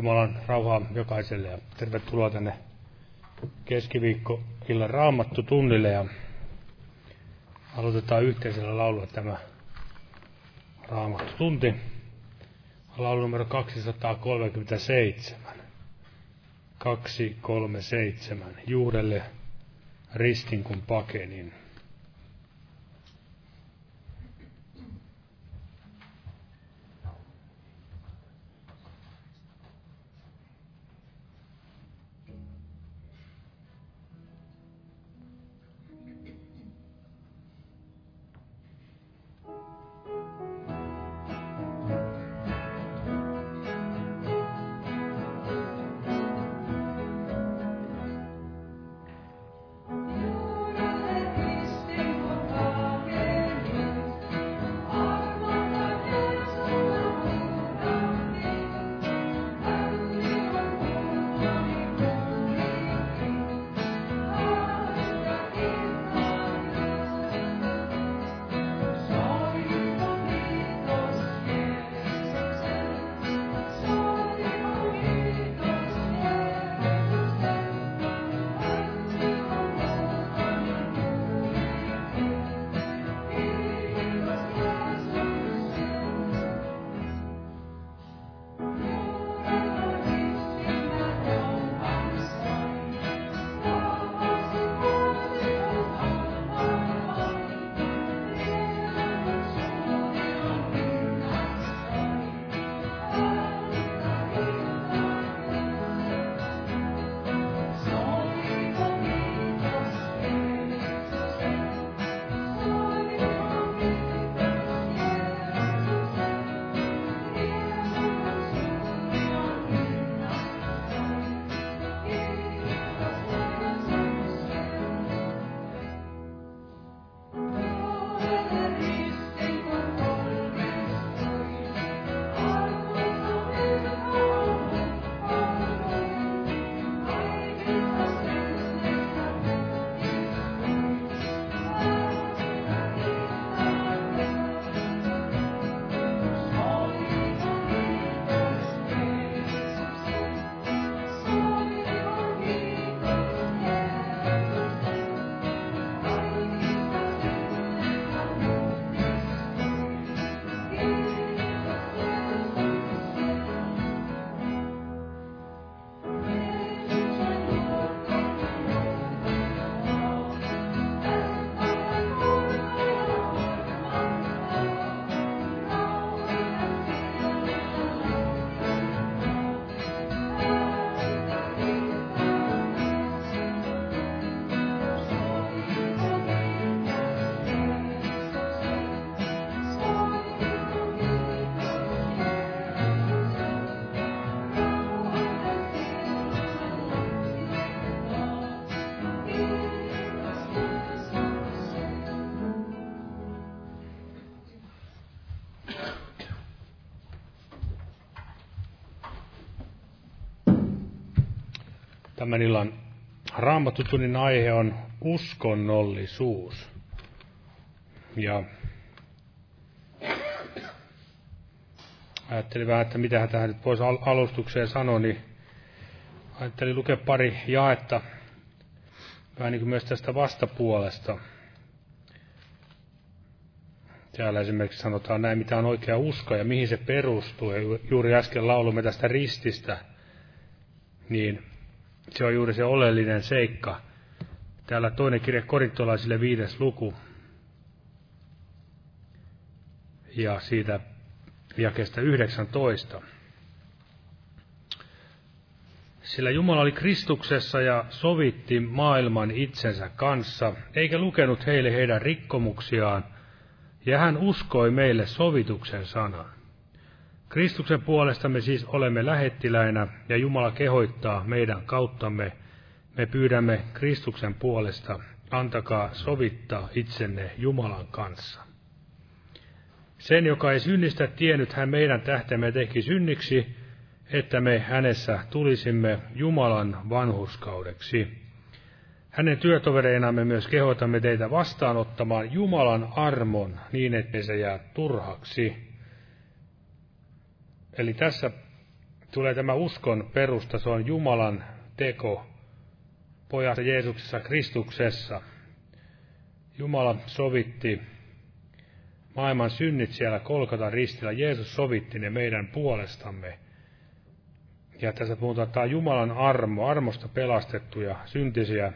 Jumalan rauhaa jokaiselle ja tervetuloa tänne keskiviikko illan raamattu tunnille ja aloitetaan yhteisellä laululla tämä raamattu tunti. Laulu numero 237. 237. Juudelle ristin kun pakenin. Tämän illan raamattutunnin aihe on uskonnollisuus. Ja ajattelin vähän, että mitä tähän nyt voisi alustukseen sanoa, niin ajattelin lukea pari jaetta, vähän niin kuin myös tästä vastapuolesta. Täällä esimerkiksi sanotaan näin, mitä on oikea usko ja mihin se perustuu. Ja juuri äsken laulumme tästä rististä, niin se on juuri se oleellinen seikka. Täällä toinen kirja korintolaisille viides luku. Ja siitä jakesta 19. Sillä Jumala oli Kristuksessa ja sovitti maailman itsensä kanssa, eikä lukenut heille heidän rikkomuksiaan, ja hän uskoi meille sovituksen sanan. Kristuksen puolesta me siis olemme lähettiläinä ja Jumala kehoittaa meidän kauttamme. Me pyydämme Kristuksen puolesta, antakaa sovittaa itsenne Jumalan kanssa. Sen, joka ei synnistä tiennyt, hän meidän tähtemme teki synniksi, että me hänessä tulisimme Jumalan vanhuskaudeksi. Hänen työtovereinamme myös kehotamme teitä vastaanottamaan Jumalan armon niin, ettei se jää turhaksi Eli tässä tulee tämä uskon perusta, se on Jumalan teko pojassa Jeesuksessa Kristuksessa. Jumala sovitti maailman synnit siellä Kolkata ristillä. Jeesus sovitti ne meidän puolestamme. Ja tässä puhutaan, että tämä on Jumalan armo, armosta pelastettuja syntisiä.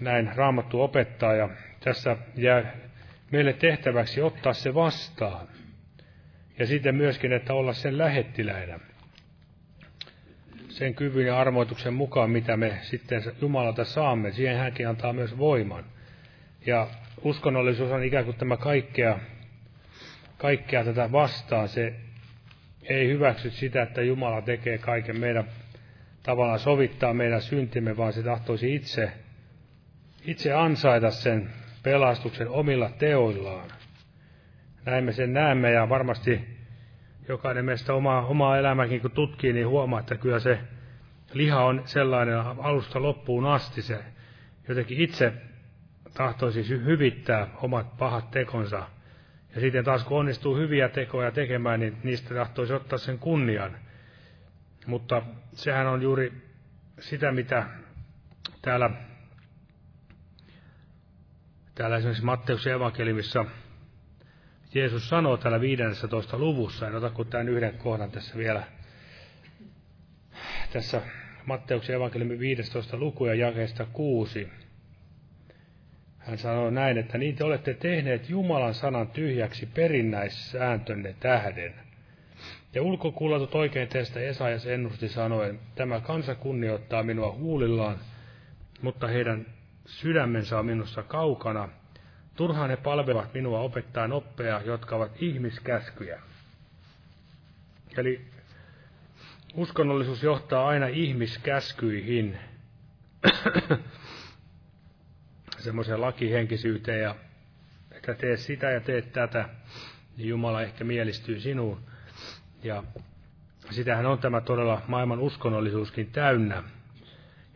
Näin Raamattu opettaa ja tässä jää meille tehtäväksi ottaa se vastaan. Ja sitten myöskin, että olla sen lähettiläinä. Sen kyvyn ja armoituksen mukaan, mitä me sitten Jumalalta saamme, siihen hänkin antaa myös voiman. Ja uskonnollisuus on ikään kuin tämä kaikkea, kaikkea tätä vastaan. Se ei hyväksy sitä, että Jumala tekee kaiken meidän tavallaan sovittaa meidän syntimme, vaan se tahtoisi itse, itse ansaita sen pelastuksen omilla teoillaan. Näin me sen näemme ja varmasti jokainen meistä omaa, omaa elämäkin kun tutkii, niin huomaa, että kyllä se liha on sellainen alusta loppuun asti. Se jotenkin itse tahtoisi hyvittää omat pahat tekonsa. Ja sitten taas kun onnistuu hyviä tekoja tekemään, niin niistä tahtoisi ottaa sen kunnian. Mutta sehän on juuri sitä, mitä täällä, täällä esimerkiksi Matteuksen evankeliumissa Jeesus sanoo täällä 15. luvussa, en ota kuin tämän yhden kohdan tässä vielä, tässä Matteuksen evankeliumin 15. luku ja jakeesta 6. Hän sanoo näin, että niin te olette tehneet Jumalan sanan tyhjäksi perinnäissääntönne tähden. Ja ulkokuulatut oikein teistä Esajas ennusti sanoen, tämä kansa kunnioittaa minua huulillaan, mutta heidän sydämensä on minussa kaukana. Turhaan he palvelevat minua opettaen oppeja, jotka ovat ihmiskäskyjä. Eli uskonnollisuus johtaa aina ihmiskäskyihin semmoiseen lakihenkisyyteen ja että tee sitä ja tee tätä, niin Jumala ehkä mielistyy sinuun. Ja sitähän on tämä todella maailman uskonnollisuuskin täynnä.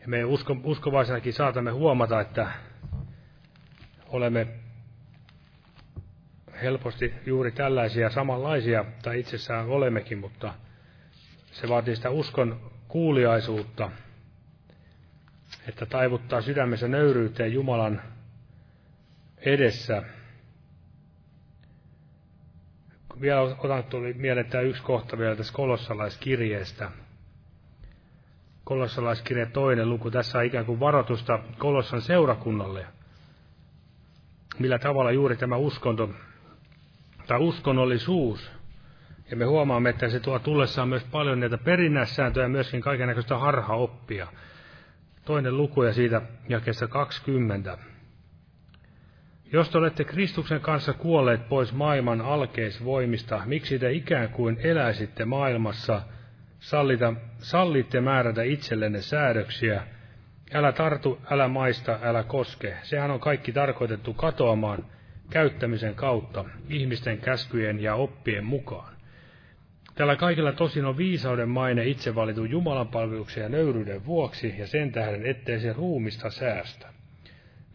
Ja me usko, uskovaisenakin saatamme huomata, että olemme helposti juuri tällaisia samanlaisia, tai itsessään olemmekin, mutta se vaatii sitä uskon kuuliaisuutta, että taivuttaa sydämensä nöyryyteen Jumalan edessä. Vielä otan tuli mieleen tämä yksi kohta vielä tästä kolossalaiskirjeestä. Kolossalaiskirje toinen luku. Tässä on ikään kuin varoitusta Kolossan seurakunnalle. Millä tavalla juuri tämä uskonto tai uskonnollisuus, ja me huomaamme, että se tuo tullessaan myös paljon näitä perinnäissääntöjä ja myöskin kaikenlaista harhaoppia. Toinen luku ja siitä jakessa 20. Jos te olette Kristuksen kanssa kuolleet pois maailman alkeisvoimista, miksi te ikään kuin eläisitte maailmassa, sallita, sallitte määrätä itsellenne säädöksiä, älä tartu, älä maista, älä koske. Sehän on kaikki tarkoitettu katoamaan käyttämisen kautta, ihmisten käskyjen ja oppien mukaan. Tällä kaikilla tosin on viisauden maine itse valitun Jumalan palveluksen ja nöyryyden vuoksi ja sen tähden, ettei se ruumista säästä.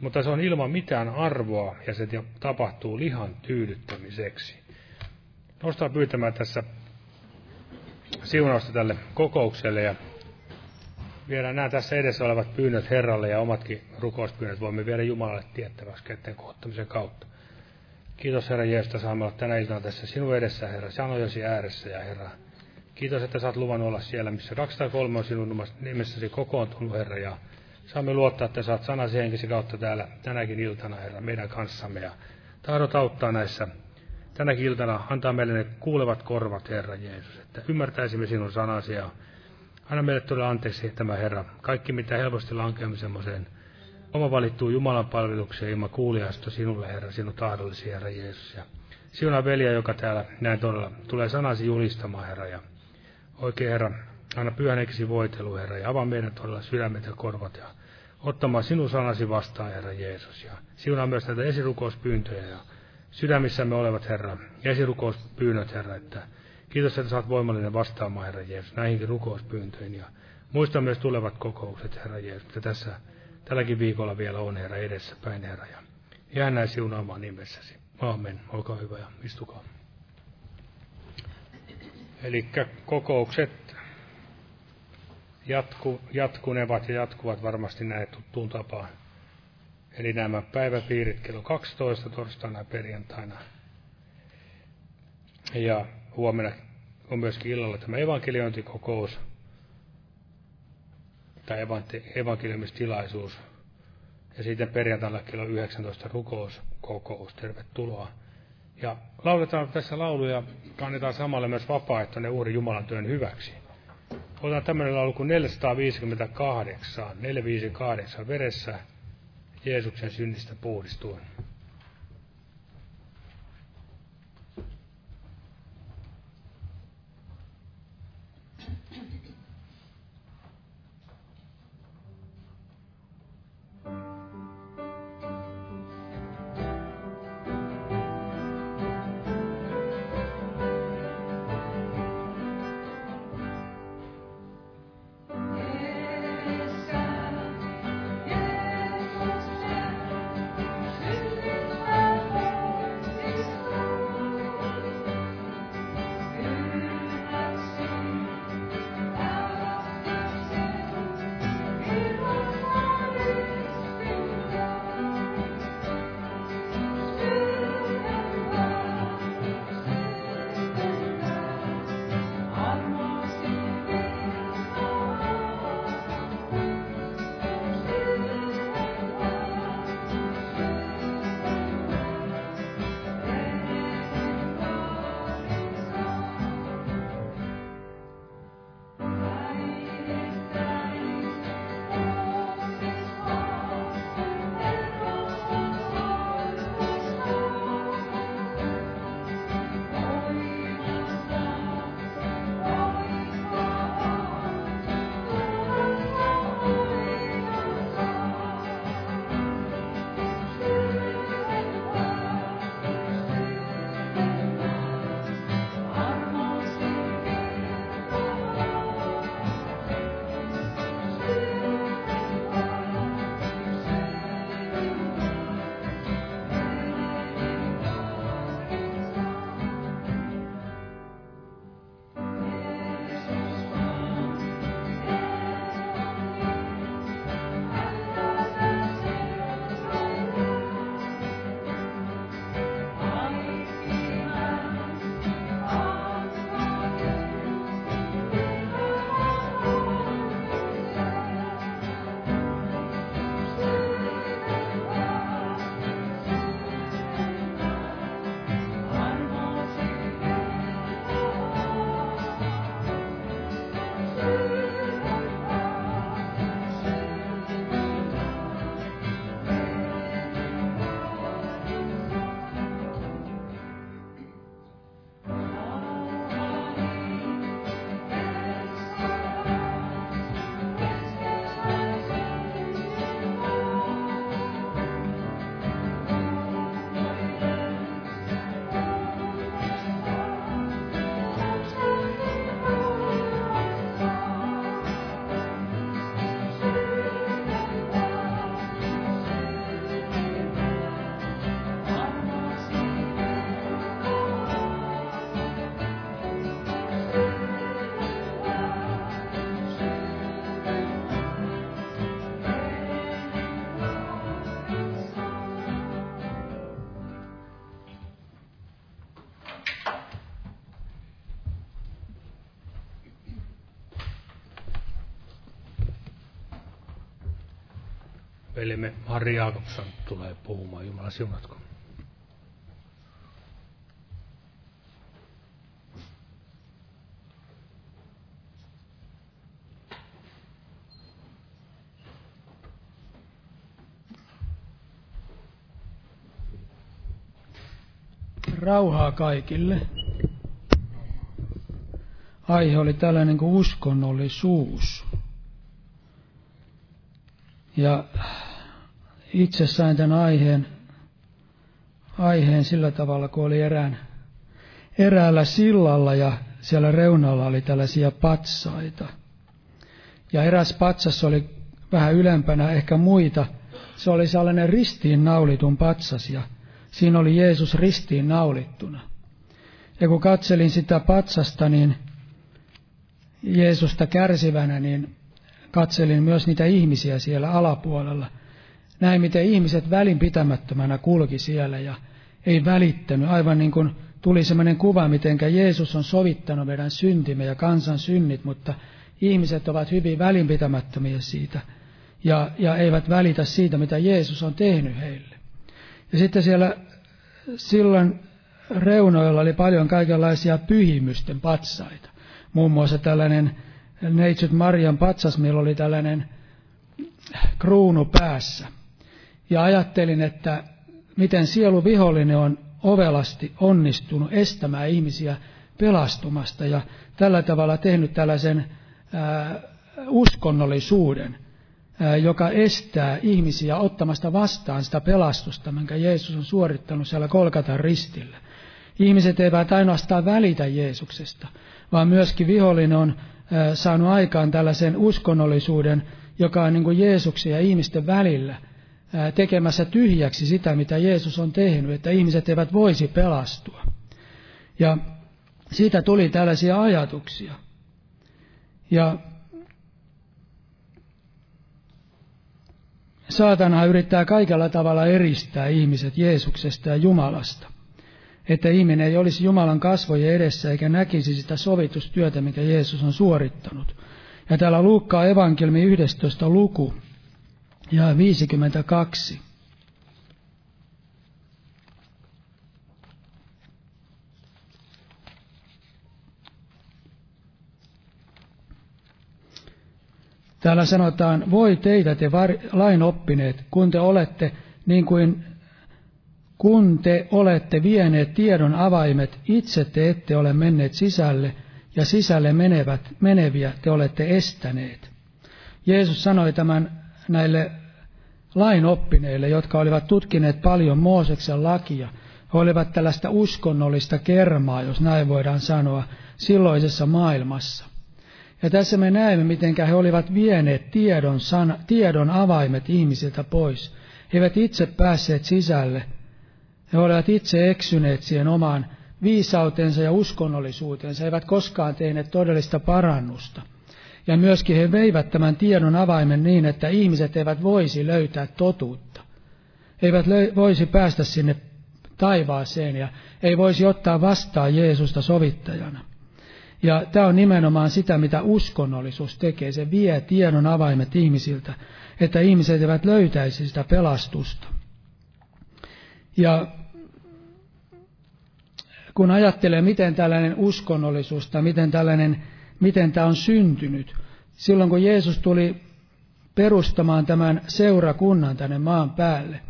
Mutta se on ilman mitään arvoa ja se tapahtuu lihan tyydyttämiseksi. Nostaa pyytämään tässä siunausta tälle kokoukselle ja viedään nämä tässä edessä olevat pyynnöt Herralle ja omatkin rukouspyynnöt voimme viedä Jumalalle tiettäväksi kätten kohottamisen kautta. Kiitos Herra Jeesus, että saamme olla tänä iltana tässä sinun edessä, Herra, sanojasi ääressä ja Herra. Kiitos, että saat luvan olla siellä, missä 203 on sinun nimessäsi kokoontunut, Herra, ja saamme luottaa, että saat sanasi henkisi kautta täällä tänäkin iltana, Herra, meidän kanssamme, ja tahdot auttaa näissä tänäkin iltana, antaa meille ne kuulevat korvat, Herra Jeesus, että ymmärtäisimme sinun sanasi, ja anna meille todella anteeksi tämä, Herra, kaikki mitä helposti lankeamme semmoiseen oma valittuu Jumalan palvelukseen ilman kuulijasta sinulle, Herra, sinun tahdollisi, Herra Jeesus. Ja siunaa veliä, joka täällä näin todella tulee sanasi julistamaan, Herra. Ja oikein, Herra, anna pyhän voitelu, Herra, ja avaa meidän todella sydämet ja korvat ja ottamaan sinun sanasi vastaan, Herra Jeesus. Ja siunaa myös näitä esirukouspyyntöjä ja sydämissämme olevat, Herra, esirukouspyynnöt, Herra, että kiitos, että saat voimallinen vastaamaan, Herra Jeesus, näihinkin rukouspyyntöihin. Ja muista myös tulevat kokoukset, Herra Jeesus, että tässä tälläkin viikolla vielä on, Herra, edessä päin, Herra. Ja jää näin siunaamaan nimessäsi. Aamen. Olkaa hyvä ja istukaa. Eli kokoukset jatku, jatkunevat ja jatkuvat varmasti näin tuttuun tapaan. Eli nämä päiväpiirit kello 12 torstaina ja perjantaina. Ja huomenna on myöskin illalla tämä evankeliointikokous tai evankeliumistilaisuus. Ja sitten perjantaina kello 19 rukouskokous. Tervetuloa. Ja lauletaan tässä lauluja, kannetaan samalle myös vapaaehtoinen uhri Jumalan työn hyväksi. Otetaan tämmöinen laulu kuin 458, 458 veressä Jeesuksen synnistä puhdistuen. Velimme Harri Jaakobson tulee puhumaan. Jumala siunatko. Rauhaa kaikille. Aihe oli tällainen kuin uskonnollisuus. Ja itse sain tämän aiheen, aiheen sillä tavalla, kun oli erään, eräällä sillalla ja siellä reunalla oli tällaisia patsaita. Ja eräs patsas oli vähän ylempänä ehkä muita. Se oli sellainen ristiin naulitun patsas ja siinä oli Jeesus ristiin naulittuna. Ja kun katselin sitä patsasta, niin Jeesusta kärsivänä, niin katselin myös niitä ihmisiä siellä alapuolella. Näin, miten ihmiset välinpitämättömänä kulki siellä ja ei välittänyt, aivan niin kuin tuli sellainen kuva, miten Jeesus on sovittanut meidän syntimme ja kansan synnit, mutta ihmiset ovat hyvin välinpitämättömiä siitä ja, ja eivät välitä siitä, mitä Jeesus on tehnyt heille. Ja sitten siellä silloin reunoilla oli paljon kaikenlaisia pyhimysten patsaita. Muun muassa tällainen Neitsyt Marian patsas, millä oli tällainen kruunu päässä. Ja ajattelin, että miten sielu vihollinen on ovelasti onnistunut estämään ihmisiä pelastumasta ja tällä tavalla tehnyt tällaisen ää, uskonnollisuuden, ää, joka estää ihmisiä ottamasta vastaan sitä pelastusta, minkä Jeesus on suorittanut siellä Kolkatan ristillä. Ihmiset eivät ainoastaan välitä Jeesuksesta, vaan myöskin vihollinen on saanut aikaan tällaisen uskonnollisuuden, joka on niin kuin Jeesuksen ja ihmisten välillä tekemässä tyhjäksi sitä, mitä Jeesus on tehnyt, että ihmiset eivät voisi pelastua. Ja siitä tuli tällaisia ajatuksia. Ja saatana yrittää kaikella tavalla eristää ihmiset Jeesuksesta ja Jumalasta että ihminen ei olisi Jumalan kasvojen edessä eikä näkisi sitä sovitustyötä, mikä Jeesus on suorittanut. Ja täällä Luukkaa evankelmi 11 luku ja 52. Täällä sanotaan, voi teitä te lain oppineet, kun te olette niin kuin kun te olette vieneet tiedon avaimet, itse te ette ole menneet sisälle, ja sisälle menevät, meneviä te olette estäneet. Jeesus sanoi tämän näille lainoppineille, jotka olivat tutkineet paljon Mooseksen lakia. He olivat tällaista uskonnollista kermaa, jos näin voidaan sanoa, silloisessa maailmassa. Ja tässä me näemme, miten he olivat vieneet tiedon, sana, tiedon avaimet ihmisiltä pois. He eivät itse päässeet sisälle, he olivat itse eksyneet siihen omaan viisautensa ja uskonnollisuutensa, he eivät koskaan tehneet todellista parannusta. Ja myöskin he veivät tämän tiedon avaimen niin, että ihmiset eivät voisi löytää totuutta. Eivät voisi päästä sinne taivaaseen ja ei voisi ottaa vastaan Jeesusta sovittajana. Ja tämä on nimenomaan sitä, mitä uskonnollisuus tekee. Se vie tiedon avaimet ihmisiltä, että ihmiset eivät löytäisi sitä pelastusta. Ja kun ajattelee, miten tällainen uskonnollisuus tai miten, tällainen, miten tämä on syntynyt, silloin kun Jeesus tuli perustamaan tämän seurakunnan tänne maan päälle,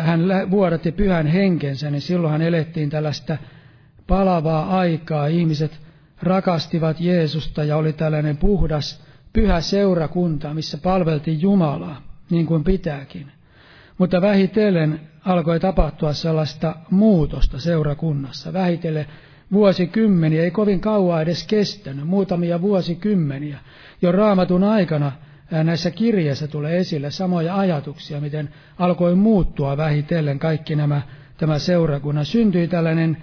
hän vuodatti pyhän henkensä, niin silloinhan elettiin tällaista palavaa aikaa. Ihmiset rakastivat Jeesusta ja oli tällainen puhdas, pyhä seurakunta, missä palveltiin Jumalaa, niin kuin pitääkin. Mutta vähitellen alkoi tapahtua sellaista muutosta seurakunnassa. Vähitellen vuosikymmeniä, ei kovin kauaa edes kestänyt, muutamia vuosikymmeniä. Jo raamatun aikana näissä kirjeissä tulee esille samoja ajatuksia, miten alkoi muuttua vähitellen kaikki nämä, tämä seurakunnan. Syntyi tällainen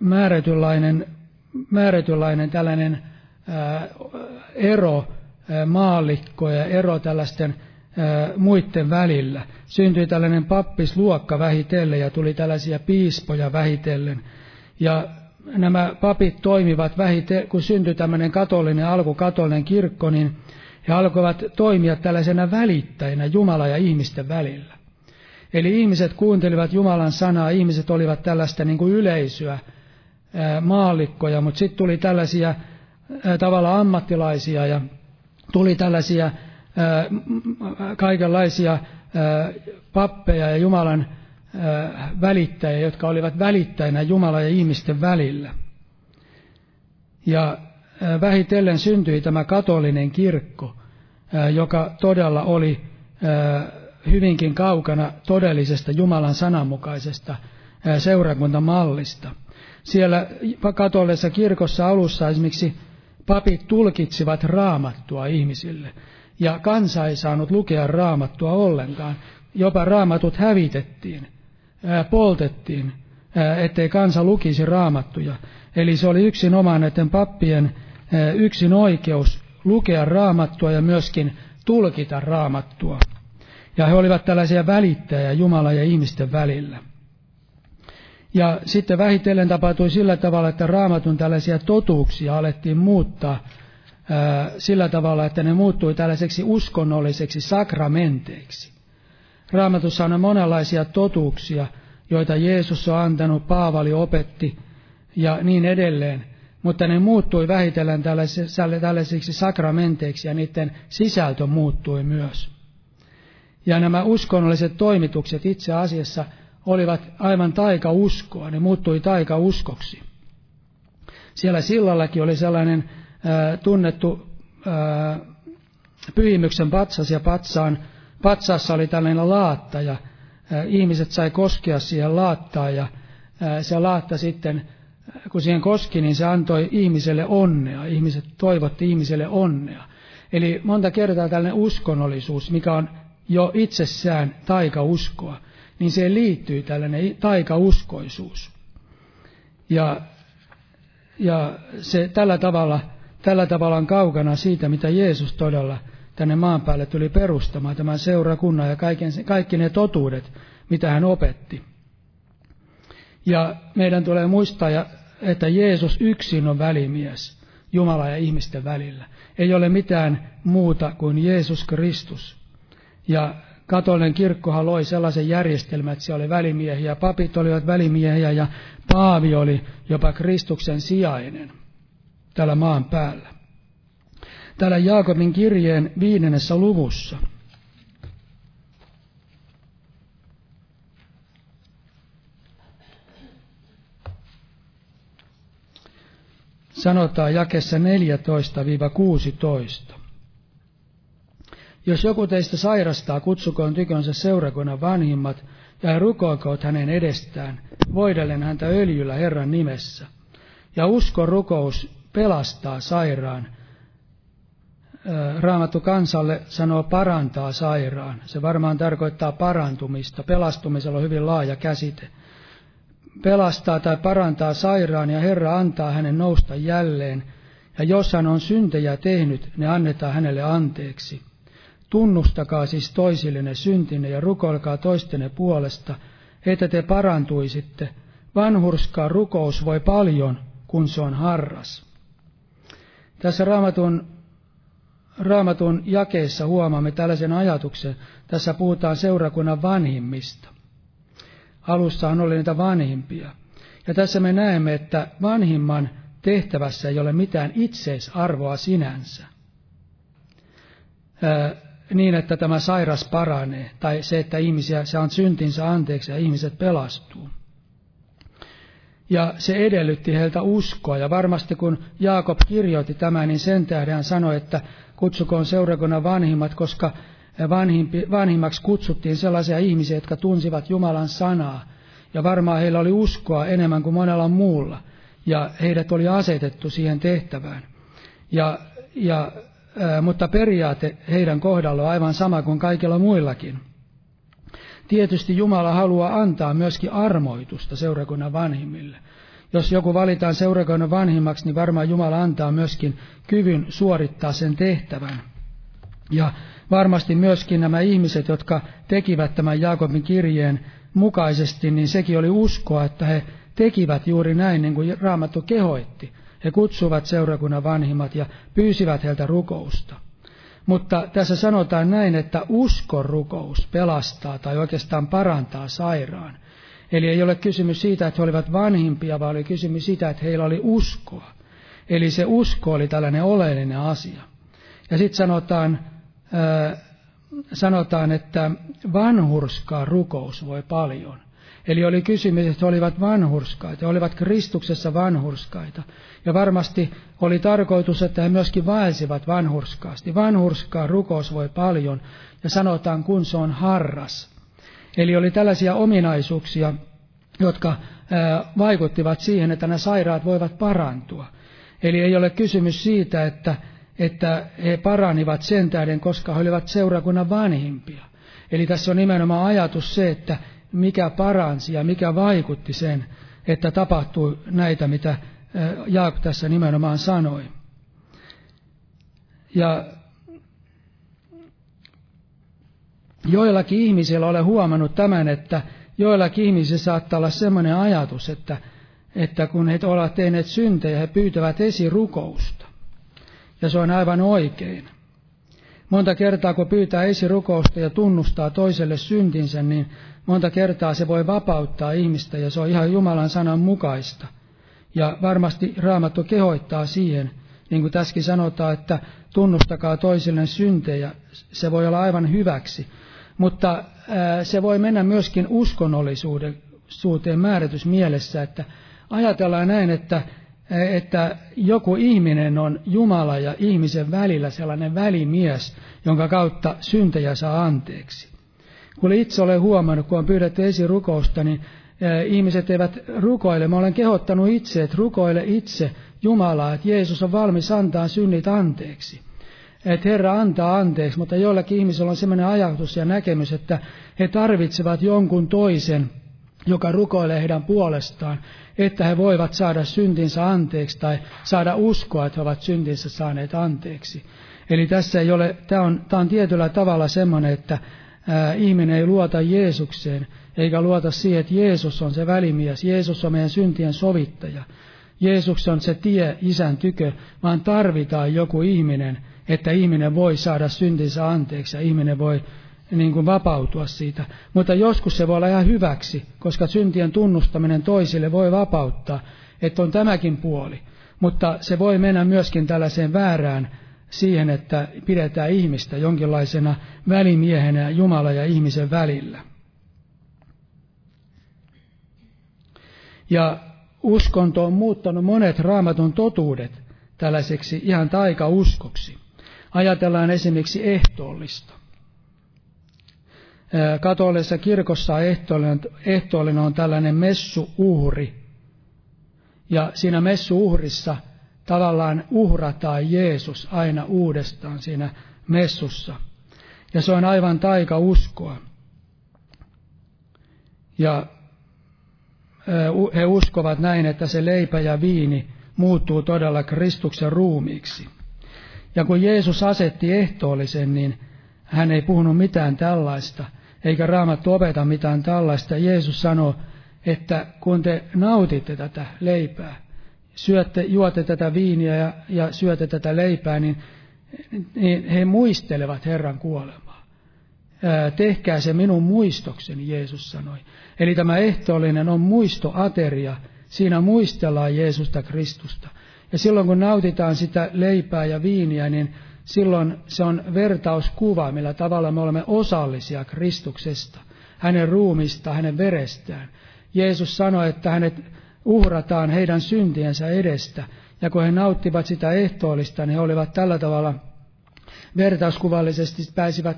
määrätynlainen, määrätynlainen tällainen ää, ero ää, maallikkoja ja ero tällaisten muiden välillä. Syntyi tällainen pappisluokka vähitellen ja tuli tällaisia piispoja vähitellen. Ja nämä papit toimivat vähitellen, kun syntyi tämmöinen katolinen, alkukatolinen kirkko, niin he alkoivat toimia tällaisena välittäjänä Jumala ja ihmisten välillä. Eli ihmiset kuuntelivat Jumalan sanaa, ihmiset olivat tällaista niin kuin yleisöä, maallikkoja, mutta sitten tuli tällaisia tavalla ammattilaisia ja tuli tällaisia kaikenlaisia pappeja ja Jumalan välittäjiä, jotka olivat välittäjinä Jumalan ja ihmisten välillä. Ja vähitellen syntyi tämä katolinen kirkko, joka todella oli hyvinkin kaukana todellisesta Jumalan sananmukaisesta seurakuntamallista. Siellä katolisessa kirkossa alussa esimerkiksi papit tulkitsivat raamattua ihmisille ja kansa ei saanut lukea raamattua ollenkaan. Jopa raamatut hävitettiin, poltettiin, ettei kansa lukisi raamattuja. Eli se oli yksinomaan näiden pappien yksin oikeus lukea raamattua ja myöskin tulkita raamattua. Ja he olivat tällaisia välittäjiä Jumalan ja ihmisten välillä. Ja sitten vähitellen tapahtui sillä tavalla, että raamatun tällaisia totuuksia alettiin muuttaa sillä tavalla, että ne muuttui tällaiseksi uskonnolliseksi sakramenteiksi. Raamatussa on monenlaisia totuuksia, joita Jeesus on antanut, Paavali opetti ja niin edelleen, mutta ne muuttui vähitellen tällaisiksi sakramenteiksi ja niiden sisältö muuttui myös. Ja nämä uskonnolliset toimitukset itse asiassa olivat aivan taikauskoa, ne muuttui taikauskoksi. Siellä sillallakin oli sellainen ää, tunnettu ää, pyhimyksen patsas ja patsaan, patsassa oli tällainen laatta ja ihmiset sai koskea siihen laattaan ja se laatta sitten, kun siihen koski, niin se antoi ihmiselle onnea. Ihmiset toivotti ihmiselle onnea. Eli monta kertaa tällainen uskonnollisuus, mikä on jo itsessään taikauskoa, niin siihen liittyy tällainen taikauskoisuus. Ja, ja se tällä tavalla, tällä tavalla on kaukana siitä, mitä Jeesus todella tänne maan päälle tuli perustamaan, tämän seurakunnan ja kaiken, kaikki ne totuudet, mitä hän opetti. Ja meidän tulee muistaa, että Jeesus yksin on välimies Jumala ja ihmisten välillä. Ei ole mitään muuta kuin Jeesus Kristus. Ja katolinen kirkkohan loi sellaisen järjestelmän, että siellä oli välimiehiä, papit olivat välimiehiä ja Paavi oli jopa Kristuksen sijainen tällä maan päällä. Täällä Jaakobin kirjeen viidennessä luvussa sanotaan jakessa 14-16. Jos joku teistä sairastaa, kutsukoon tykönsä seurakunnan vanhimmat ja rukoilkoot hänen edestään, voidellen häntä öljyllä Herran nimessä. Ja uskon rukous pelastaa sairaan. Raamattu kansalle sanoo parantaa sairaan. Se varmaan tarkoittaa parantumista. Pelastumisella on hyvin laaja käsite. Pelastaa tai parantaa sairaan ja Herra antaa hänen nousta jälleen. Ja jos hän on syntejä tehnyt, ne annetaan hänelle anteeksi. Tunnustakaa siis toisillenne syntinne ja rukoilkaa toistenne puolesta, että te parantuisitte. Vanhurskaa rukous voi paljon, kun se on harras. Tässä raamatun, raamatun jakeessa huomaamme tällaisen ajatuksen. Tässä puhutaan seurakunnan vanhimmista. Alussahan oli niitä vanhimpia. Ja tässä me näemme, että vanhimman tehtävässä ei ole mitään itseisarvoa sinänsä niin, että tämä sairas paranee, tai se, että ihmisiä saa syntinsä anteeksi ja ihmiset pelastuu. Ja se edellytti heiltä uskoa, ja varmasti kun Jaakob kirjoitti tämän, niin sen tähden hän sanoi, että kutsukoon seurakunnan vanhimmat, koska vanhimpi, vanhimmaksi kutsuttiin sellaisia ihmisiä, jotka tunsivat Jumalan sanaa, ja varmaan heillä oli uskoa enemmän kuin monella muulla, ja heidät oli asetettu siihen tehtävään. Ja, ja mutta periaate heidän kohdalla on aivan sama kuin kaikilla muillakin. Tietysti Jumala haluaa antaa myöskin armoitusta seurakunnan vanhimmille. Jos joku valitaan seurakunnan vanhimmaksi, niin varmaan Jumala antaa myöskin kyvyn suorittaa sen tehtävän. Ja varmasti myöskin nämä ihmiset, jotka tekivät tämän Jaakobin kirjeen mukaisesti, niin sekin oli uskoa, että he tekivät juuri näin, niin kuin Raamattu kehoitti. He kutsuvat seurakunnan vanhimmat ja pyysivät heiltä rukousta. Mutta tässä sanotaan näin, että uskon rukous pelastaa tai oikeastaan parantaa sairaan. Eli ei ole kysymys siitä, että he olivat vanhimpia, vaan oli kysymys siitä, että heillä oli uskoa. Eli se usko oli tällainen oleellinen asia. Ja sitten sanotaan, sanotaan, että vanhurskaa rukous voi paljon. Eli oli kysymys, että he olivat vanhurskaita, he olivat Kristuksessa vanhurskaita. Ja varmasti oli tarkoitus, että he myöskin vaelsivat vanhurskaasti. Vanhurskaa rukous voi paljon, ja sanotaan, kun se on harras. Eli oli tällaisia ominaisuuksia, jotka vaikuttivat siihen, että nämä sairaat voivat parantua. Eli ei ole kysymys siitä, että, että he paranivat sen tähden, koska he olivat seurakunnan vanhimpia. Eli tässä on nimenomaan ajatus se, että mikä paransi ja mikä vaikutti sen, että tapahtui näitä, mitä Jaak tässä nimenomaan sanoi. ja joillakin ihmisillä olen huomannut tämän, että joillakin ihmisillä saattaa olla sellainen ajatus, että, että kun he ovat tehneet syntejä, he pyytävät esirukousta. Ja se on aivan oikein. Monta kertaa, kun pyytää esirukousta ja tunnustaa toiselle syntinsä, niin monta kertaa se voi vapauttaa ihmistä ja se on ihan Jumalan sanan mukaista. Ja varmasti Raamattu kehoittaa siihen, niin kuin tässäkin sanotaan, että tunnustakaa toisille syntejä, se voi olla aivan hyväksi. Mutta se voi mennä myöskin uskonnollisuuteen määritysmielessä, että ajatellaan näin, että, että joku ihminen on Jumala ja ihmisen välillä sellainen välimies, jonka kautta syntejä saa anteeksi. Kun itse olen huomannut, kun on pyydetty esirukousta, niin ihmiset eivät rukoile. Mä olen kehottanut itse, että rukoile itse Jumalaa, että Jeesus on valmis antaa synnit anteeksi että Herra antaa anteeksi, mutta joillakin ihmisillä on sellainen ajatus ja näkemys, että he tarvitsevat jonkun toisen, joka rukoilee heidän puolestaan, että he voivat saada syntinsä anteeksi tai saada uskoa, että he ovat syntinsä saaneet anteeksi. Eli tässä ei ole, tämä on, tämä on tietyllä tavalla semmoinen, että ää, ihminen ei luota Jeesukseen, eikä luota siihen, että Jeesus on se välimies, Jeesus on meidän syntien sovittaja. Jeesus on se tie isän tykö, vaan tarvitaan joku ihminen, että ihminen voi saada syntinsä anteeksi ja ihminen voi niin kuin vapautua siitä. Mutta joskus se voi olla ihan hyväksi, koska syntien tunnustaminen toisille voi vapauttaa, että on tämäkin puoli. Mutta se voi mennä myöskin tällaiseen väärään siihen, että pidetään ihmistä jonkinlaisena välimiehenä Jumala ja ihmisen välillä. Ja uskonto on muuttanut monet raamatun totuudet tällaiseksi ihan taikauskoksi. Ajatellaan esimerkiksi ehtoollista. Katolisessa kirkossa ehtoollinen, ehtoollinen on tällainen messuuhri. Ja siinä messuuhrissa tavallaan uhrataan Jeesus aina uudestaan siinä messussa. Ja se on aivan taika uskoa. Ja he uskovat näin, että se leipä ja viini muuttuu todella Kristuksen ruumiiksi. Ja kun Jeesus asetti ehtoollisen, niin hän ei puhunut mitään tällaista, eikä raamattu opeta mitään tällaista. Jeesus sanoi, että kun te nautitte tätä leipää, syötte, juotte tätä viiniä ja, ja syötte tätä leipää, niin, niin he muistelevat Herran kuolemaa. Ää, tehkää se minun muistokseni, Jeesus sanoi. Eli tämä ehtoollinen on muistoateria. Siinä muistellaan Jeesusta Kristusta. Ja silloin kun nautitaan sitä leipää ja viiniä, niin silloin se on vertauskuva, millä tavalla me olemme osallisia Kristuksesta, hänen ruumista, hänen verestään. Jeesus sanoi, että hänet uhrataan heidän syntiensä edestä. Ja kun he nauttivat sitä ehtoollista, niin he olivat tällä tavalla vertauskuvallisesti pääsivät,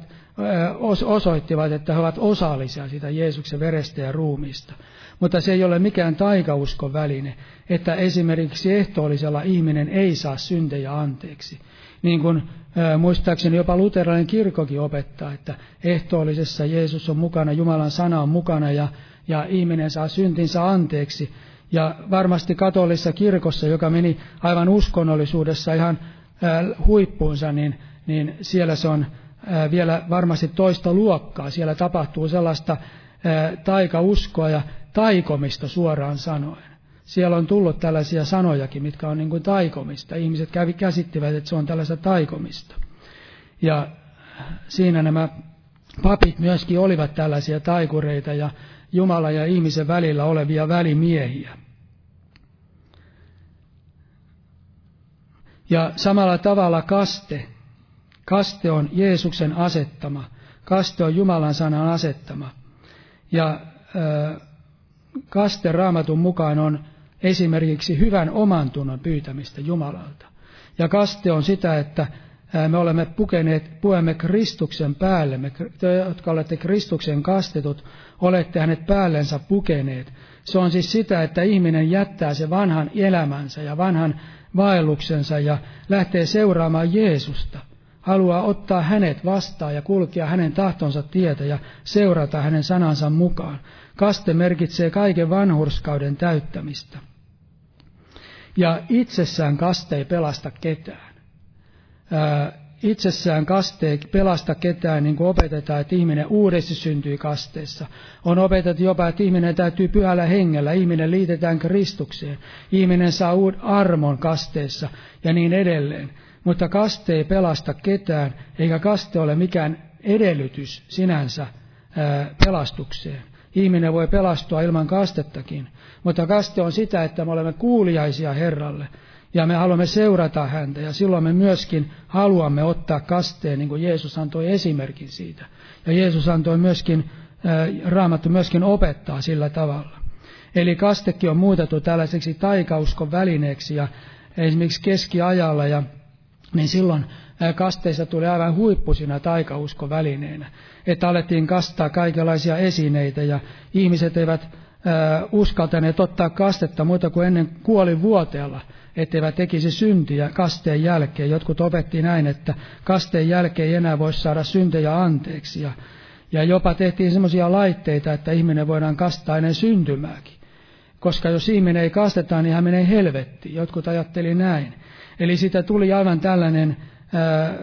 osoittivat, että he ovat osallisia siitä Jeesuksen verestä ja ruumista. Mutta se ei ole mikään taikauskon väline, että esimerkiksi ehtoollisella ihminen ei saa syntejä anteeksi. Niin kuin muistaakseni jopa luterilainen kirkkokin opettaa, että ehtoollisessa Jeesus on mukana, Jumalan sana on mukana ja, ja ihminen saa syntinsä anteeksi. Ja varmasti katolisessa kirkossa, joka meni aivan uskonnollisuudessa ihan huippuunsa, niin, niin siellä se on vielä varmasti toista luokkaa. Siellä tapahtuu sellaista taikauskoa ja taikomista suoraan sanoen. Siellä on tullut tällaisia sanojakin, mitkä on niin kuin taikomista. Ihmiset kävi, käsittivät, että se on tällaista taikomista. Ja siinä nämä papit myöskin olivat tällaisia taikureita ja Jumala ja ihmisen välillä olevia välimiehiä. Ja samalla tavalla kaste. Kaste on Jeesuksen asettama. Kaste on Jumalan sanan asettama. Ja kaste raamatun mukaan on esimerkiksi hyvän oman tunnon pyytämistä Jumalalta. Ja kaste on sitä, että me olemme pukeneet, puemme Kristuksen päälle. Me, te, jotka olette Kristuksen kastetut, olette hänet päällensä pukeneet. Se on siis sitä, että ihminen jättää se vanhan elämänsä ja vanhan vaelluksensa ja lähtee seuraamaan Jeesusta. Haluaa ottaa hänet vastaan ja kulkea hänen tahtonsa tietä ja seurata hänen sanansa mukaan. Kaste merkitsee kaiken vanhurskauden täyttämistä. Ja itsessään kaste ei pelasta ketään. itsessään kaste ei pelasta ketään, niin kuin opetetaan, että ihminen uudesti syntyi kasteessa. On opetettu jopa, että ihminen täytyy pyhällä hengellä, ihminen liitetään Kristukseen, ihminen saa uud armon kasteessa ja niin edelleen. Mutta kaste ei pelasta ketään, eikä kaste ole mikään edellytys sinänsä pelastukseen. Ihminen voi pelastua ilman kastettakin, mutta kaste on sitä, että me olemme kuuliaisia Herralle ja me haluamme seurata häntä ja silloin me myöskin haluamme ottaa kasteen, niin kuin Jeesus antoi esimerkin siitä. Ja Jeesus antoi myöskin, Raamattu myöskin opettaa sillä tavalla. Eli kastekin on muutettu tällaiseksi taikauskon välineeksi ja esimerkiksi keskiajalla ja niin silloin kasteista tuli aivan huippusina taikauskon välineenä. Että alettiin kastaa kaikenlaisia esineitä ja ihmiset eivät uskaltaneet ottaa kastetta muuta kuin ennen kuolivuoteella, etteivät tekisi syntiä kasteen jälkeen. Jotkut opetti näin, että kasteen jälkeen ei enää voi saada syntejä anteeksi. Ja, ja jopa tehtiin semmoisia laitteita, että ihminen voidaan kastaa ennen syntymääkin. Koska jos ihminen ei kasteta, niin hän menee helvettiin. Jotkut ajatteli näin. Eli siitä tuli aivan tällainen ää,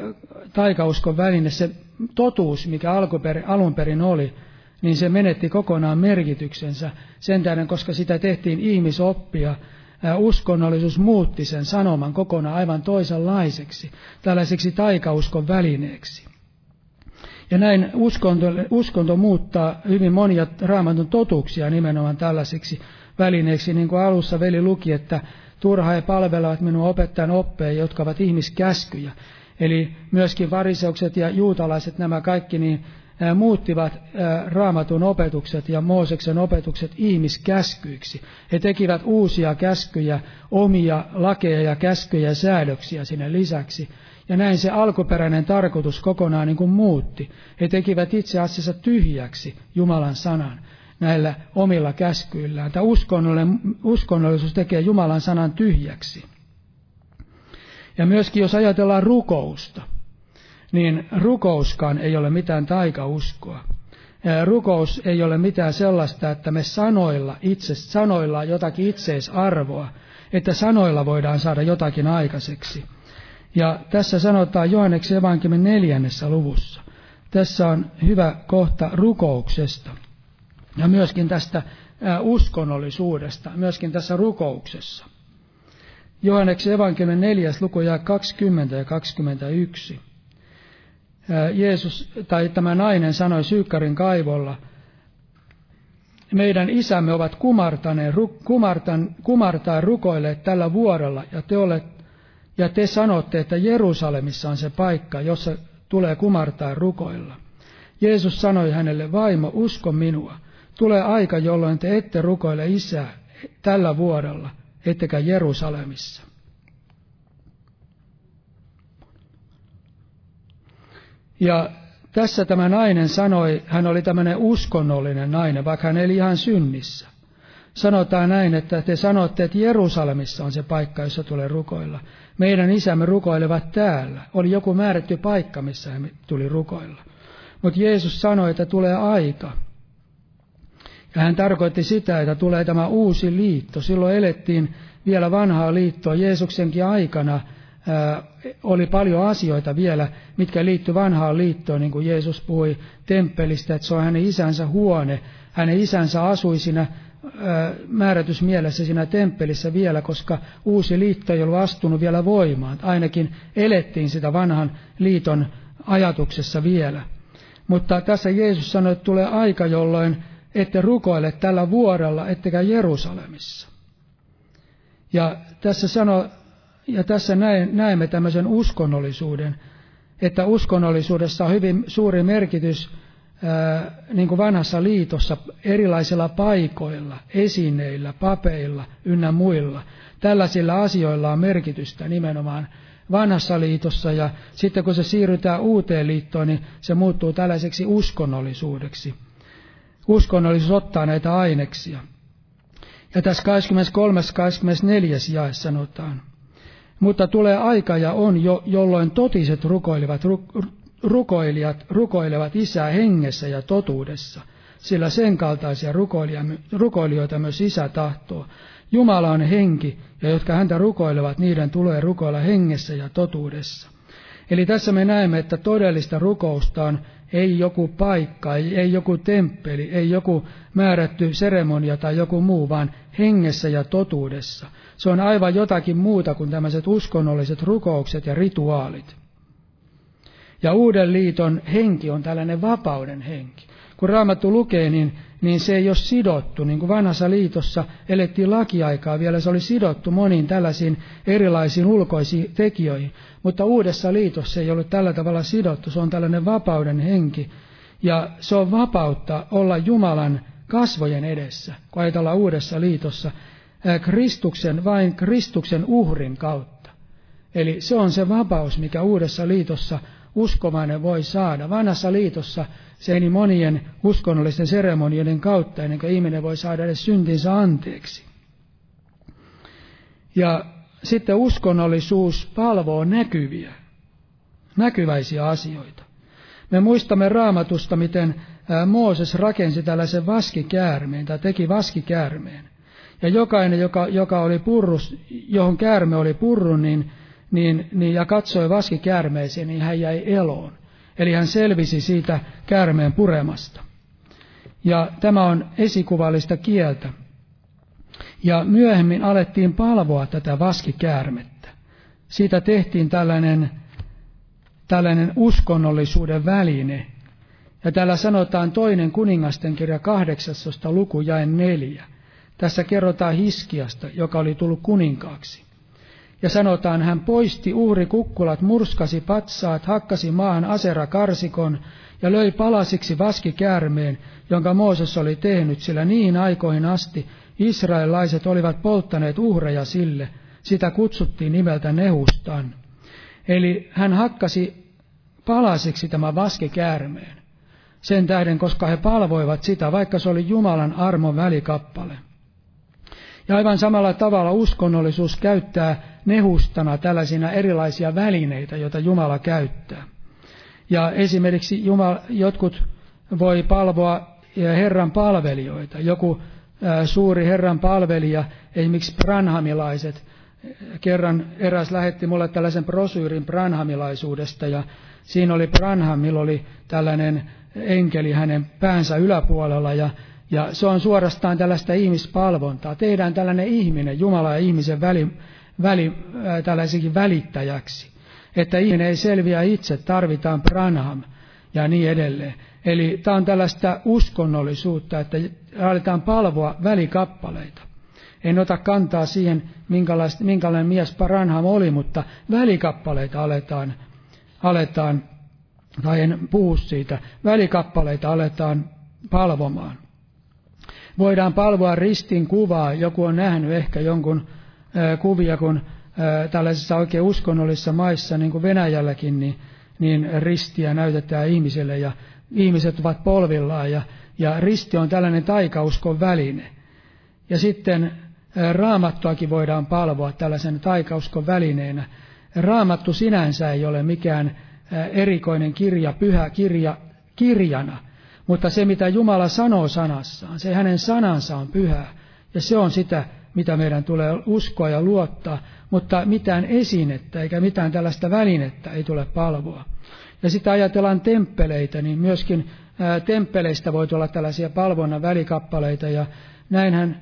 taikauskon väline, se totuus, mikä alkuperin, alun perin oli, niin se menetti kokonaan merkityksensä sen tähden, koska sitä tehtiin ihmisoppia. Uskonnollisuus muutti sen sanoman kokonaan aivan toisenlaiseksi, tällaiseksi taikauskon välineeksi. Ja näin uskonto, uskonto muuttaa hyvin monia raamatun totuuksia nimenomaan tällaisiksi välineiksi, niin kuin alussa veli luki, että turha he palvelevat minun opettajan oppeja, jotka ovat ihmiskäskyjä. Eli myöskin variseukset ja juutalaiset, nämä kaikki, niin muuttivat raamatun opetukset ja Mooseksen opetukset ihmiskäskyiksi. He tekivät uusia käskyjä, omia lakeja ja käskyjä ja säädöksiä sinne lisäksi. Ja näin se alkuperäinen tarkoitus kokonaan niin kuin muutti. He tekivät itse asiassa tyhjäksi Jumalan sanan näillä omilla käskyillään. Tämä uskonnollisuus tekee Jumalan sanan tyhjäksi. Ja myöskin jos ajatellaan rukousta, niin rukouskaan ei ole mitään taikauskoa. Rukous ei ole mitään sellaista, että me sanoilla, itse sanoilla jotakin itseisarvoa, että sanoilla voidaan saada jotakin aikaiseksi. Ja tässä sanotaan Johanneksen evankeliumin neljännessä luvussa. Tässä on hyvä kohta rukouksesta ja myöskin tästä uskonnollisuudesta, myöskin tässä rukouksessa. Johanneksen evankeliumin neljäs luku ja 20 ja 21. Jeesus tai tämä nainen sanoi Syykkarin kaivolla, meidän isämme ovat kumartaneet, kumartan, kumartaa rukoilleet tällä vuorolla, ja te, olet, ja te sanotte, että Jerusalemissa on se paikka, jossa tulee kumartaa rukoilla. Jeesus sanoi hänelle, vaimo, usko minua, tulee aika, jolloin te ette rukoile isää tällä vuodella, ettekä Jerusalemissa. Ja tässä tämä nainen sanoi, hän oli tämmöinen uskonnollinen nainen, vaikka hän eli ihan synnissä. Sanotaan näin, että te sanotte, että Jerusalemissa on se paikka, jossa tulee rukoilla. Meidän isämme rukoilevat täällä. Oli joku määrätty paikka, missä hän tuli rukoilla. Mutta Jeesus sanoi, että tulee aika. Ja hän tarkoitti sitä, että tulee tämä uusi liitto. Silloin elettiin vielä vanhaa liittoa Jeesuksenkin aikana – oli paljon asioita vielä, mitkä liittyi vanhaan liittoon, niin kuin Jeesus puhui temppelistä, että se on hänen isänsä huone. Hänen isänsä asui siinä määrätysmielessä siinä temppelissä vielä, koska uusi liitto ei ollut astunut vielä voimaan. Ainakin elettiin sitä vanhan liiton ajatuksessa vielä. Mutta tässä Jeesus sanoi, että tulee aika, jolloin ette rukoile tällä vuorella, ettekä Jerusalemissa. Ja tässä sanoo ja tässä näemme tämmöisen uskonnollisuuden, että uskonnollisuudessa on hyvin suuri merkitys niin kuin vanhassa liitossa erilaisilla paikoilla, esineillä, papeilla ynnä muilla. Tällaisilla asioilla on merkitystä nimenomaan vanhassa liitossa ja sitten kun se siirrytään uuteen liittoon, niin se muuttuu tällaiseksi uskonnollisuudeksi. Uskonnollisuus ottaa näitä aineksia. Ja tässä 23. 24. jae sanotaan. Mutta tulee aika ja on jo, jolloin totiset rukoilevat, ru, rukoilijat rukoilevat isää hengessä ja totuudessa, sillä sen kaltaisia rukoilijoita myös isä tahtoo. Jumala on henki, ja jotka häntä rukoilevat, niiden tulee rukoilla hengessä ja totuudessa. Eli tässä me näemme, että todellista rukousta on ei joku paikka, ei, ei joku temppeli, ei joku määrätty seremonia tai joku muu, vaan hengessä ja totuudessa. Se on aivan jotakin muuta kuin tämmöiset uskonnolliset rukoukset ja rituaalit. Ja uuden liiton henki on tällainen vapauden henki. Kun Raamattu lukee, niin, niin se ei ole sidottu. Niin kuin vanhassa liitossa elettiin lakiaikaa vielä, se oli sidottu moniin tällaisiin erilaisiin ulkoisiin tekijöihin. Mutta uudessa liitossa ei ollut tällä tavalla sidottu, se on tällainen vapauden henki. Ja se on vapautta olla Jumalan kasvojen edessä, kun ajatellaan uudessa liitossa, Kristuksen, vain Kristuksen uhrin kautta. Eli se on se vapaus, mikä uudessa liitossa uskovainen voi saada. Vanhassa liitossa se ei monien uskonnollisten seremonioiden kautta, ennen kuin ihminen voi saada edes syntinsä anteeksi. Ja sitten uskonnollisuus palvoo näkyviä, näkyväisiä asioita. Me muistamme raamatusta, miten Mooses rakensi tällaisen vaskikäärmeen tai teki vaskikäärmeen. Ja jokainen, joka, joka oli purrus, johon käärme oli purru, niin, niin, niin, ja katsoi vaskikäärmeeseen, niin hän jäi eloon. Eli hän selvisi siitä käärmeen puremasta. Ja tämä on esikuvallista kieltä. Ja myöhemmin alettiin palvoa tätä vaskikäärmettä. Siitä tehtiin tällainen, tällainen uskonnollisuuden väline. Ja täällä sanotaan toinen kuningasten kirja 18. luku jae neljä. Tässä kerrotaan Hiskiasta, joka oli tullut kuninkaaksi. Ja sanotaan, hän poisti uhrikukkulat, murskasi patsaat, hakkasi maahan asera karsikon ja löi palasiksi vaskikäärmeen, jonka Mooses oli tehnyt, sillä niihin aikoihin asti israelaiset olivat polttaneet uhreja sille, sitä kutsuttiin nimeltä Nehustan. Eli hän hakkasi palasiksi tämä vaskikäärmeen. Sen tähden, koska he palvoivat sitä, vaikka se oli Jumalan armon välikappale. Ja aivan samalla tavalla uskonnollisuus käyttää nehustana tällaisina erilaisia välineitä, joita Jumala käyttää. Ja esimerkiksi Jumala, jotkut voi palvoa Herran palvelijoita. Joku suuri Herran palvelija, esimerkiksi branhamilaiset. Kerran eräs lähetti mulle tällaisen prosyyrin branhamilaisuudesta ja siinä oli Branham, millä oli tällainen enkeli hänen päänsä yläpuolella ja ja se on suorastaan tällaista ihmispalvontaa. Tehdään tällainen ihminen, Jumala ja ihmisen väli, väli, äh, välittäjäksi. Että ihminen ei selviä itse, tarvitaan Branham ja niin edelleen. Eli tämä on tällaista uskonnollisuutta, että aletaan palvoa välikappaleita. En ota kantaa siihen, minkälainen mies Branham oli, mutta välikappaleita aletaan, aletaan tai en puhu siitä, välikappaleita aletaan palvomaan voidaan palvoa ristin kuvaa. Joku on nähnyt ehkä jonkun kuvia, kun tällaisissa oikein uskonnollisissa maissa, niin kuin Venäjälläkin, niin, niin ristiä näytetään ihmiselle ja ihmiset ovat polvillaan ja, ja risti on tällainen taikauskon väline. Ja sitten raamattuakin voidaan palvoa tällaisen taikauskon välineenä. Raamattu sinänsä ei ole mikään erikoinen kirja, pyhä kirja kirjana, mutta se, mitä Jumala sanoo sanassaan, se hänen sanansa on pyhää. Ja se on sitä, mitä meidän tulee uskoa ja luottaa, mutta mitään esinettä eikä mitään tällaista välinettä ei tule palvoa. Ja sitä ajatellaan temppeleitä, niin myöskin temppeleistä voi tulla tällaisia palvonnan välikappaleita, ja näinhän,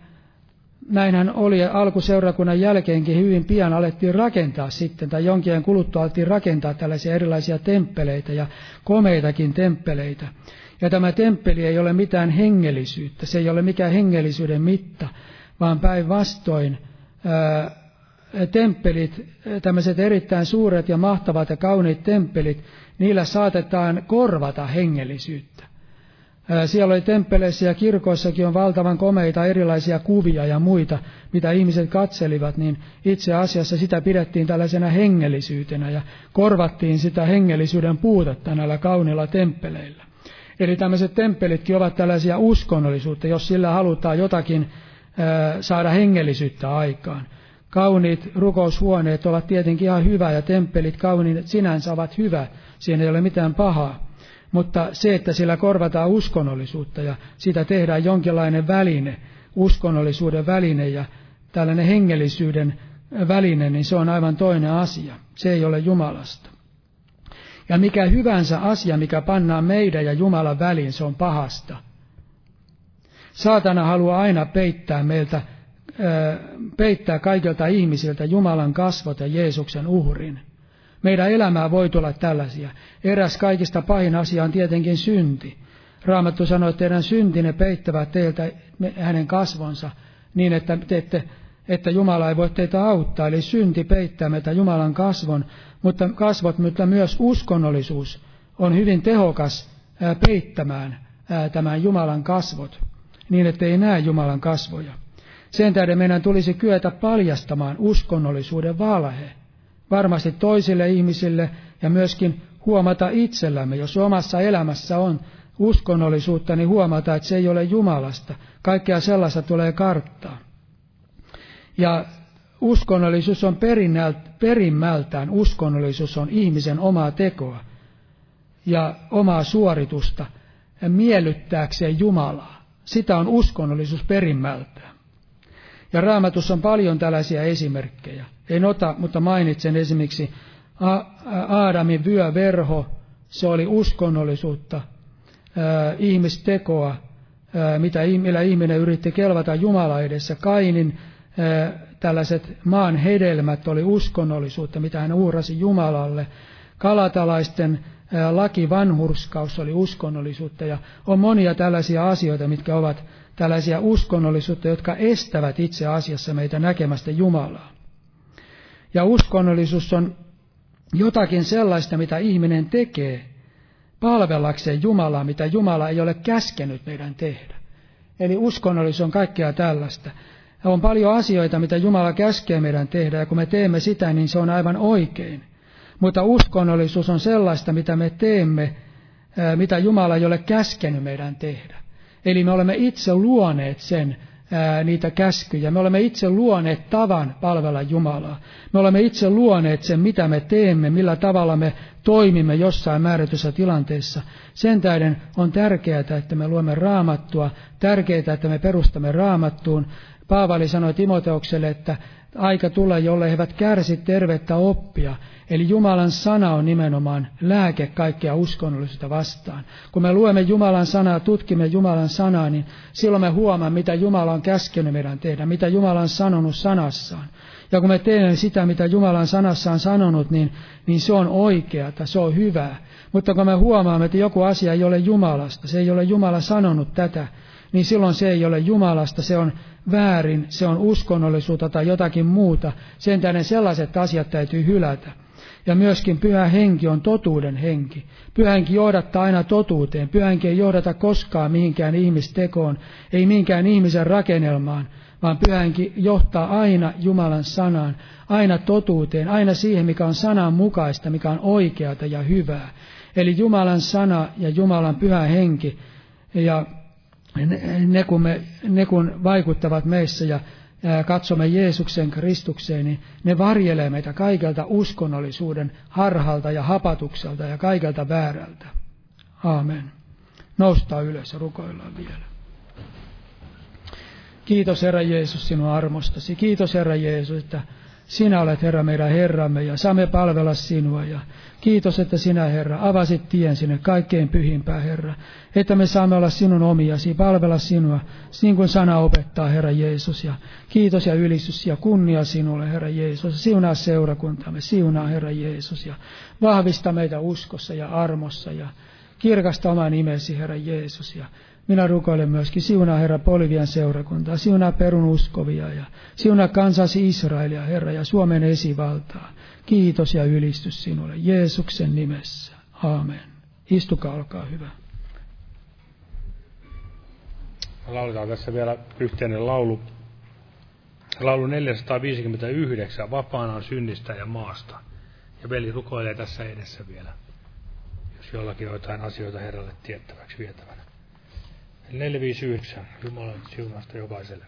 näinhän oli alkuseurakunnan jälkeenkin hyvin pian alettiin rakentaa sitten, tai jonkin kuluttua alettiin rakentaa tällaisia erilaisia temppeleitä ja komeitakin temppeleitä. Ja tämä temppeli ei ole mitään hengellisyyttä, se ei ole mikään hengellisyyden mitta, vaan päinvastoin temppelit, tämmöiset erittäin suuret ja mahtavat ja kauniit temppelit, niillä saatetaan korvata hengellisyyttä. Siellä oli temppeleissä ja kirkoissakin on valtavan komeita erilaisia kuvia ja muita, mitä ihmiset katselivat, niin itse asiassa sitä pidettiin tällaisena hengellisyytenä ja korvattiin sitä hengellisyyden puutetta näillä kauniilla temppeleillä. Eli tämmöiset temppelitkin ovat tällaisia uskonnollisuutta, jos sillä halutaan jotakin saada hengellisyyttä aikaan. Kauniit rukoushuoneet ovat tietenkin ihan hyvä ja temppelit kauniit sinänsä ovat hyvä, siinä ei ole mitään pahaa. Mutta se, että sillä korvataan uskonnollisuutta ja sitä tehdään jonkinlainen väline, uskonnollisuuden väline ja tällainen hengellisyyden väline, niin se on aivan toinen asia. Se ei ole Jumalasta. Ja mikä hyvänsä asia, mikä pannaan meidän ja Jumalan väliin, se on pahasta. Saatana haluaa aina peittää meiltä, peittää kaikilta ihmisiltä Jumalan kasvot ja Jeesuksen uhrin. Meidän elämää voi tulla tällaisia. Eräs kaikista pahin asia on tietenkin synti. Raamattu sanoo, että teidän syntine peittävät teiltä hänen kasvonsa niin, että, teette, että Jumala ei voi teitä auttaa. Eli synti peittää meitä Jumalan kasvon, mutta kasvot, mutta myös uskonnollisuus on hyvin tehokas peittämään tämän Jumalan kasvot, niin ettei näe Jumalan kasvoja. Sen tähden meidän tulisi kyetä paljastamaan uskonnollisuuden valhe, varmasti toisille ihmisille ja myöskin huomata itsellämme, jos omassa elämässä on uskonnollisuutta, niin huomata, että se ei ole Jumalasta. Kaikkea sellaista tulee karttaa. Ja uskonnollisuus on perimmältään, uskonnollisuus on ihmisen omaa tekoa ja omaa suoritusta miellyttääkseen Jumalaa. Sitä on uskonnollisuus perimmältään. Ja raamatussa on paljon tällaisia esimerkkejä. En ota, mutta mainitsen esimerkiksi Aadamin vyöverho, se oli uskonnollisuutta, ihmistekoa, mitä, millä ihminen yritti kelvata Jumala edessä. Kainin tällaiset maan hedelmät oli uskonnollisuutta, mitä hän uhrasi Jumalalle. Kalatalaisten laki vanhurskaus oli uskonnollisuutta ja on monia tällaisia asioita, mitkä ovat tällaisia uskonnollisuutta, jotka estävät itse asiassa meitä näkemästä Jumalaa. Ja uskonnollisuus on jotakin sellaista, mitä ihminen tekee palvellakseen Jumalaa, mitä Jumala ei ole käskenyt meidän tehdä. Eli uskonnollisuus on kaikkea tällaista. On paljon asioita, mitä Jumala käskee meidän tehdä, ja kun me teemme sitä, niin se on aivan oikein. Mutta uskonnollisuus on sellaista, mitä me teemme, mitä Jumala ei ole käskenyt meidän tehdä. Eli me olemme itse luoneet sen, niitä käskyjä. Me olemme itse luoneet tavan palvella Jumalaa. Me olemme itse luoneet sen, mitä me teemme, millä tavalla me toimimme jossain määrätyssä tilanteessa. Sen tähden on tärkeää, että me luomme raamattua, tärkeää, että me perustamme raamattuun. Paavali sanoi Timoteukselle, että aika tulla, jolle he eivät kärsi tervettä oppia. Eli Jumalan sana on nimenomaan lääke kaikkea uskonnollisuutta vastaan. Kun me luemme Jumalan sanaa, tutkimme Jumalan sanaa, niin silloin me huomaamme, mitä Jumala on käskenyt meidän tehdä, mitä Jumala on sanonut sanassaan. Ja kun me teemme sitä, mitä Jumalan sanassa on sanonut, niin, niin se on oikeata, se on hyvää. Mutta kun me huomaamme, että joku asia ei ole Jumalasta, se ei ole Jumala sanonut tätä, niin silloin se ei ole Jumalasta, se on väärin, se on uskonnollisuutta tai jotakin muuta. Sen tähden sellaiset asiat täytyy hylätä. Ja myöskin pyhä henki on totuuden henki. Pyhä henki johdattaa aina totuuteen. Pyhä henki ei johdata koskaan mihinkään ihmistekoon, ei mihinkään ihmisen rakennelmaan, vaan pyhä henki johtaa aina Jumalan sanaan, aina totuuteen, aina siihen, mikä on sanan mukaista, mikä on oikeata ja hyvää. Eli Jumalan sana ja Jumalan pyhä henki ja ne kun, me, ne kun vaikuttavat meissä ja katsomme Jeesuksen Kristukseen, niin ne varjelee meitä kaikelta uskonnollisuuden harhalta ja hapatukselta ja kaikelta väärältä. Aamen. Noustaa ylös ja rukoillaan vielä. Kiitos Herra Jeesus sinun armostasi. Kiitos Herra Jeesus, että sinä olet Herra meidän Herramme ja saamme palvella sinua. Ja kiitos, että sinä Herra avasit tien sinne kaikkein pyhimpään Herra. Että me saamme olla sinun omiasi, palvella sinua, niin kuin sana opettaa Herra Jeesus. Ja kiitos ja ylistys ja kunnia sinulle Herra Jeesus. Siunaa seurakuntamme, siunaa Herra Jeesus ja vahvista meitä uskossa ja armossa ja kirkasta oman nimesi Herra Jeesus. Ja minä rukoilen myöskin, siunaa Herra Polivian seurakuntaa, siunaa perun uskovia ja siunaa kansasi Israelia, Herra, ja Suomen esivaltaa. Kiitos ja ylistys sinulle, Jeesuksen nimessä. Aamen. Istukaa, olkaa hyvä. Lauletaan tässä vielä yhteinen laulu. Laulu 459, Vapaana on synnistä ja maasta. Ja veli rukoilee tässä edessä vielä, jos jollakin on jotain asioita Herralle tiettäväksi vietävänä. 459. Jumalan siunasta jokaiselle.